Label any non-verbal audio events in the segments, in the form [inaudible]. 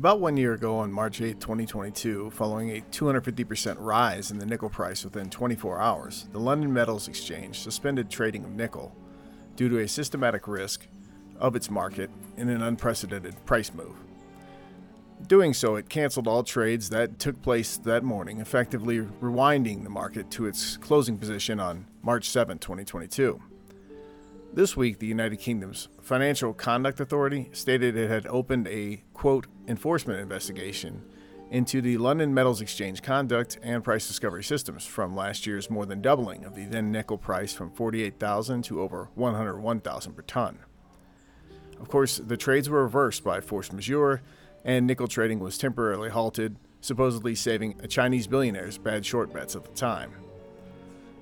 About one year ago on March 8, 2022, following a 250% rise in the nickel price within 24 hours, the London Metals Exchange suspended trading of nickel due to a systematic risk of its market in an unprecedented price move. Doing so, it canceled all trades that took place that morning, effectively rewinding the market to its closing position on March 7, 2022. This week, the United Kingdom's Financial Conduct Authority stated it had opened a, quote, enforcement investigation into the London Metals Exchange conduct and price discovery systems from last year's more than doubling of the then nickel price from 48,000 to over 101,000 per ton. Of course, the trades were reversed by force majeure and nickel trading was temporarily halted, supposedly saving a Chinese billionaire's bad short bets at the time.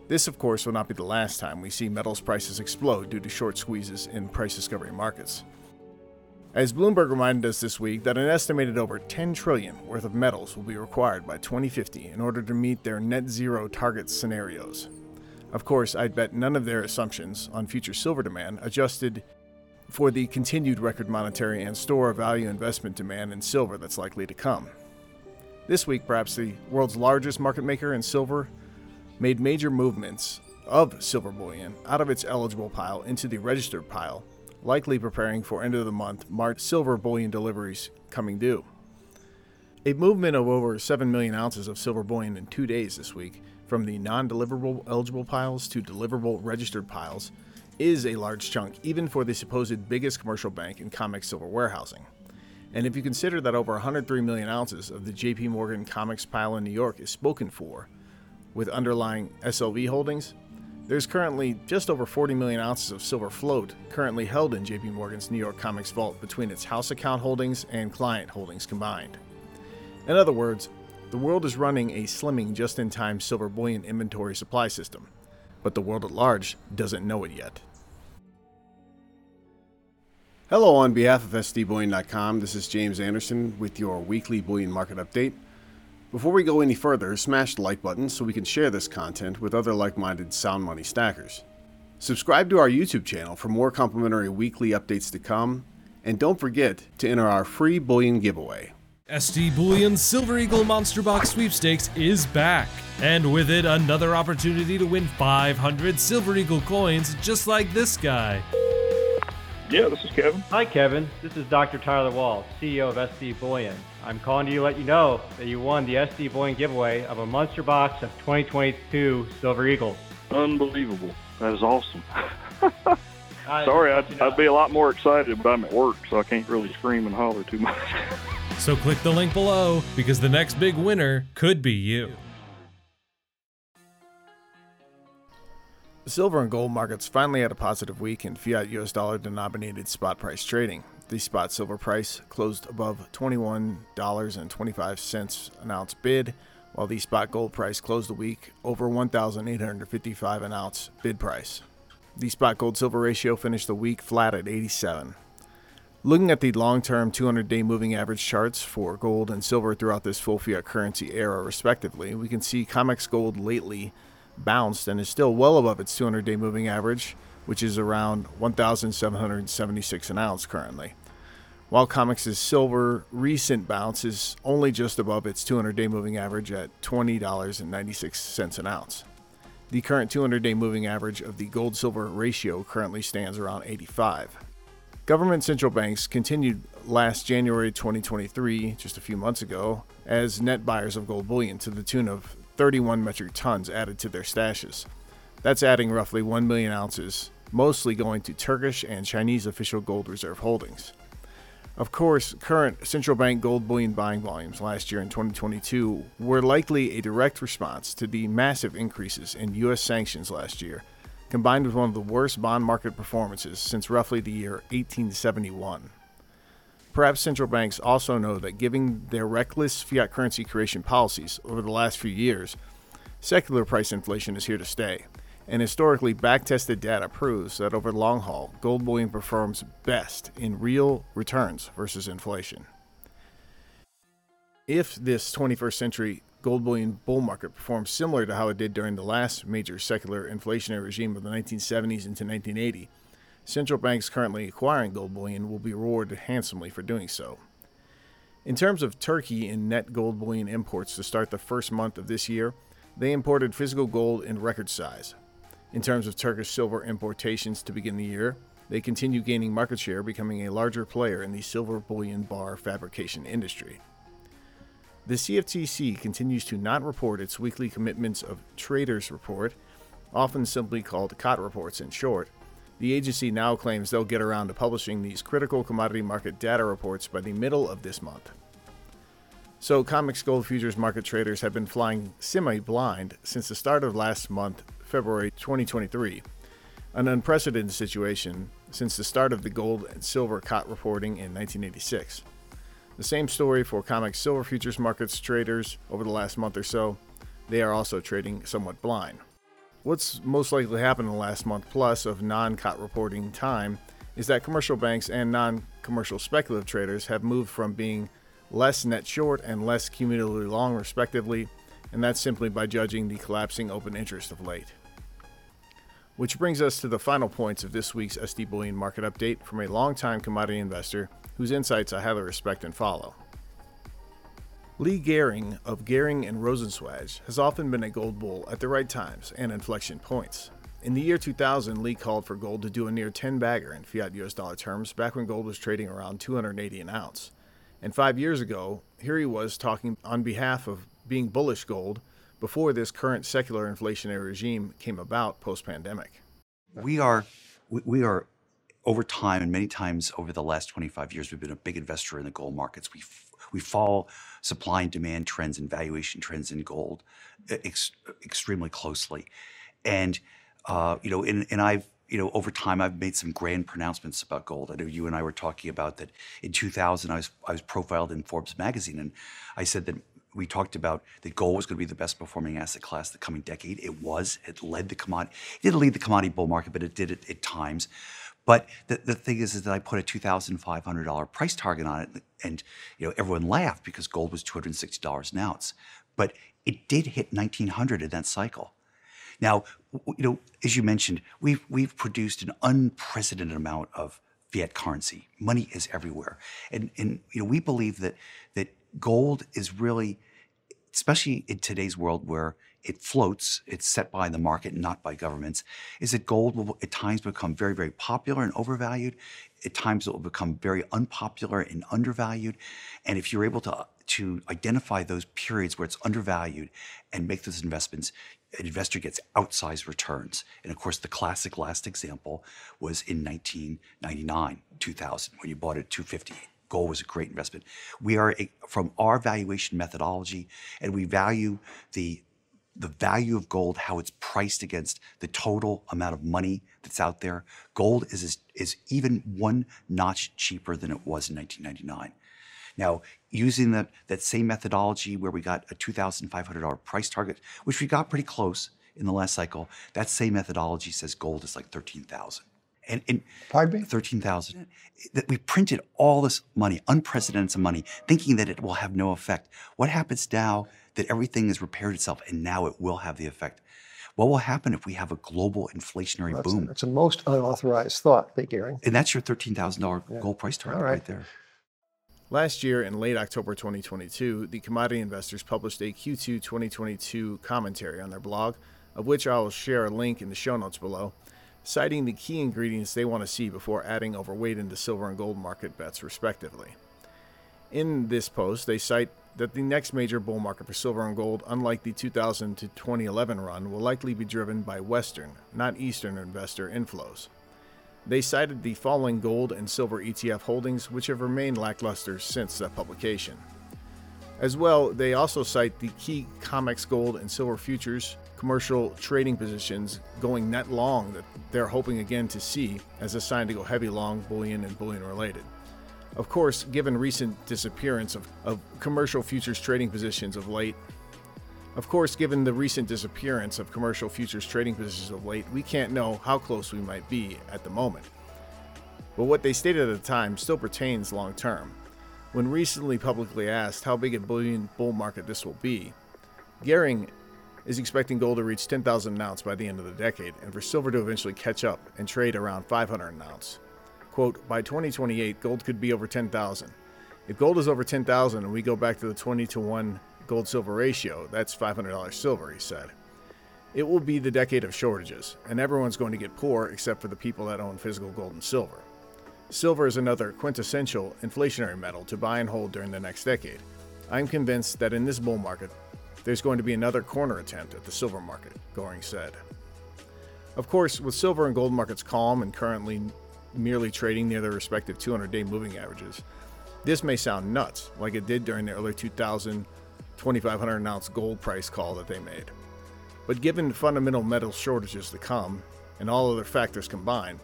This, of course, will not be the last time we see metals prices explode due to short squeezes in price discovery markets. As Bloomberg reminded us this week that an estimated over 10 trillion worth of metals will be required by 2050 in order to meet their net zero target scenarios. Of course, I'd bet none of their assumptions on future silver demand adjusted for the continued record monetary and store value investment demand in silver that's likely to come. This week, perhaps the world's largest market maker in silver made major movements of silver bullion out of its eligible pile into the registered pile, likely preparing for end of the month March silver bullion deliveries coming due. A movement of over 7 million ounces of silver bullion in two days this week, from the non deliverable eligible piles to deliverable registered piles, is a large chunk, even for the supposed biggest commercial bank in COMEX silver warehousing. And if you consider that over 103 million ounces of the JP Morgan COMEX pile in New York is spoken for, with underlying SLV holdings, there's currently just over 40 million ounces of silver float currently held in JP Morgan's New York COMEX vault between its house account holdings and client holdings combined. In other words, the world is running a slimming just in time silver bullion inventory supply system, but the world at large doesn't know it yet. Hello, on behalf of SDBullion.com, this is James Anderson with your weekly bullion market update. Before we go any further, smash the like button so we can share this content with other like minded sound money stackers. Subscribe to our YouTube channel for more complimentary weekly updates to come, and don't forget to enter our free bullion giveaway. SD Bullion's Silver Eagle Monster Box Sweepstakes is back, and with it, another opportunity to win 500 Silver Eagle coins just like this guy. Yeah, this is Kevin. Hi, Kevin. This is Dr. Tyler Wall, CEO of SD Bullion. I'm calling you to let you know that you won the SD Bullion giveaway of a monster box of 2022 Silver Eagles. Unbelievable. That is awesome. [laughs] Sorry, I'd, I'd be a lot more excited, but I'm at work, so I can't really scream and holler too much. [laughs] So click the link below because the next big winner could be you. The silver and gold markets finally had a positive week in fiat US dollar denominated spot price trading. The spot silver price closed above $21.25 an ounce bid, while the spot gold price closed the week over 1,855 an ounce bid price. The spot gold silver ratio finished the week flat at 87. Looking at the long term 200 day moving average charts for gold and silver throughout this full fiat currency era, respectively, we can see COMEX gold lately bounced and is still well above its 200 day moving average, which is around 1,776 an ounce currently. While COMEX's silver recent bounce is only just above its 200 day moving average at $20.96 an ounce. The current 200 day moving average of the gold silver ratio currently stands around 85. Government central banks continued last January 2023, just a few months ago, as net buyers of gold bullion to the tune of 31 metric tons added to their stashes. That's adding roughly 1 million ounces, mostly going to Turkish and Chinese official gold reserve holdings. Of course, current central bank gold bullion buying volumes last year in 2022 were likely a direct response to the massive increases in U.S. sanctions last year, combined with one of the worst bond market performances since roughly the year 1871. Perhaps central banks also know that given their reckless fiat currency creation policies over the last few years, secular price inflation is here to stay. And historically back tested data proves that over the long haul, gold bullion performs best in real returns versus inflation. If this 21st century gold bullion bull market performs similar to how it did during the last major secular inflationary regime of the 1970s into 1980, Central banks currently acquiring gold bullion will be rewarded handsomely for doing so. In terms of Turkey in net gold bullion imports to start the first month of this year, they imported physical gold in record size. In terms of Turkish silver importations to begin the year, they continue gaining market share, becoming a larger player in the silver bullion bar fabrication industry. The CFTC continues to not report its weekly commitments of traders report, often simply called COT reports in short. The agency now claims they'll get around to publishing these critical commodity market data reports by the middle of this month. So, COMEX gold futures market traders have been flying semi blind since the start of last month, February 2023, an unprecedented situation since the start of the gold and silver COT reporting in 1986. The same story for COMEX silver futures markets traders over the last month or so. They are also trading somewhat blind. What's most likely happened in the last month plus of non COT reporting time is that commercial banks and non commercial speculative traders have moved from being less net short and less cumulatively long, respectively, and that's simply by judging the collapsing open interest of late. Which brings us to the final points of this week's SD Bullion market update from a longtime commodity investor whose insights I highly respect and follow. Leigh Goehring of Goehring and Rozencwajg has often been a gold bull at the right times and inflection points. In the year 2000, Lee called for gold to do a near 10 bagger in fiat US dollar terms back when gold was trading around 280 an ounce. And five years ago, here he was talking on behalf of being bullish gold before this current secular inflationary regime came about post pandemic. We are, we are over time and many times over the last 25 years, we've been a big investor in the gold markets. We we follow supply and demand trends and valuation trends in gold ex- extremely closely, and uh, you know, and, and I've you know, over time, I've made some grand pronouncements about gold. I know you and I were talking about that in 2000. I was I was profiled in Forbes magazine, and I said that we talked about that gold was going to be the best performing asset class the coming decade. It was. It led the commodity. It didn't lead the commodity bull market, but it did it at times. But the, the thing is, is that I put a $2,500 price target on it, and you know everyone laughed because gold was $260 an ounce. But it did hit 1900 in that cycle. Now, you know, as you mentioned, we've we've produced an unprecedented amount of fiat currency. Money is everywhere, and and you know we believe that that gold is really, especially in today's world where it floats, it's set by the market, not by governments, is that gold will at times become very, very popular and overvalued. At times it will become very unpopular and undervalued. And if you're able to, to identify those periods where it's undervalued and make those investments, an investor gets outsized returns. And of course, the classic last example was in 1999, 2000, when you bought it at 250 gold was a great investment. We are from our valuation methodology, and we value the the value of gold, how it's priced against the total amount of money that's out there. Gold is, is, is even one notch cheaper than it was in 1999. Now, using that, that same methodology where we got a $2,500 price target, which we got pretty close in the last cycle, that same methodology says gold is like 13,000. And, and Pardon me? 13,000. That we printed all this money, unprecedented money, thinking that it will have no effect. What happens now that everything has repaired itself and now it will have the effect. What will happen if we have a global inflationary that's boom? A, that's a most unauthorized thought, Big Goehring. And that's your $13,000 yeah. gold price target right. right there. Last year, in late October 2022, the commodity investors published a Q2 2022 commentary on their blog, of which I will share a link in the show notes below, citing the key ingredients they want to see before adding overweight into silver and gold market bets, respectively. In this post, they cite that the next major bull market for silver and gold, unlike the 2000 to 2011 run, will likely be driven by Western, not Eastern investor inflows. They cited the falling gold and silver ETF holdings, which have remained lackluster since that publication. As well, they also cite the key COMEX gold and silver futures commercial trading positions going net long that they're hoping again to see as a sign to go heavy long bullion and bullion related. Of course, given recent disappearance of, of commercial futures trading positions of late, of course, given the recent disappearance of commercial futures trading positions of late, we can't know how close we might be at the moment. But what they stated at the time still pertains long term. When recently publicly asked how big a bullion bull market this will be, Goehring is expecting gold to reach 10,000 an ounce by the end of the decade, and for silver to eventually catch up and trade around 500 an ounce. Quote, by 2028, gold could be over 10,000. If gold is over 10,000 and we go back to the 20 to 1 gold silver ratio, that's $500 silver, he said. It will be the decade of shortages, and everyone's going to get poor except for the people that own physical gold and silver. Silver is another quintessential inflationary metal to buy and hold during the next decade. I'm convinced that in this bull market, there's going to be another corner attempt at the silver market, Goehring said. Of course, with silver and gold markets calm and currently merely trading near their respective 200 day moving averages, this may sound nuts, like it did during the early 2000 2,500 ounce gold price call that they made. But given the fundamental metal shortages to come, and all other factors combined,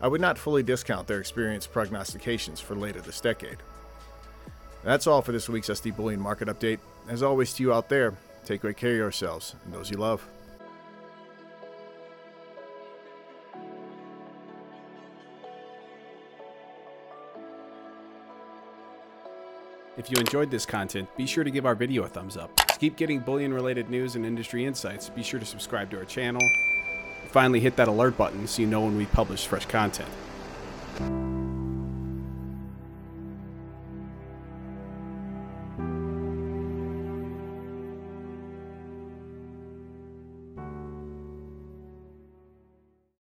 I would not fully discount their experienced prognostications for later this decade. That's all for this week's SD Bullion Market Update. As always, to you out there, take great care of yourselves and those you love. If you enjoyed this content, be sure to give our video a thumbs up. To keep getting bullion related news and industry insights, be sure to subscribe to our channel. Finally, hit that alert button so you know when we publish fresh content.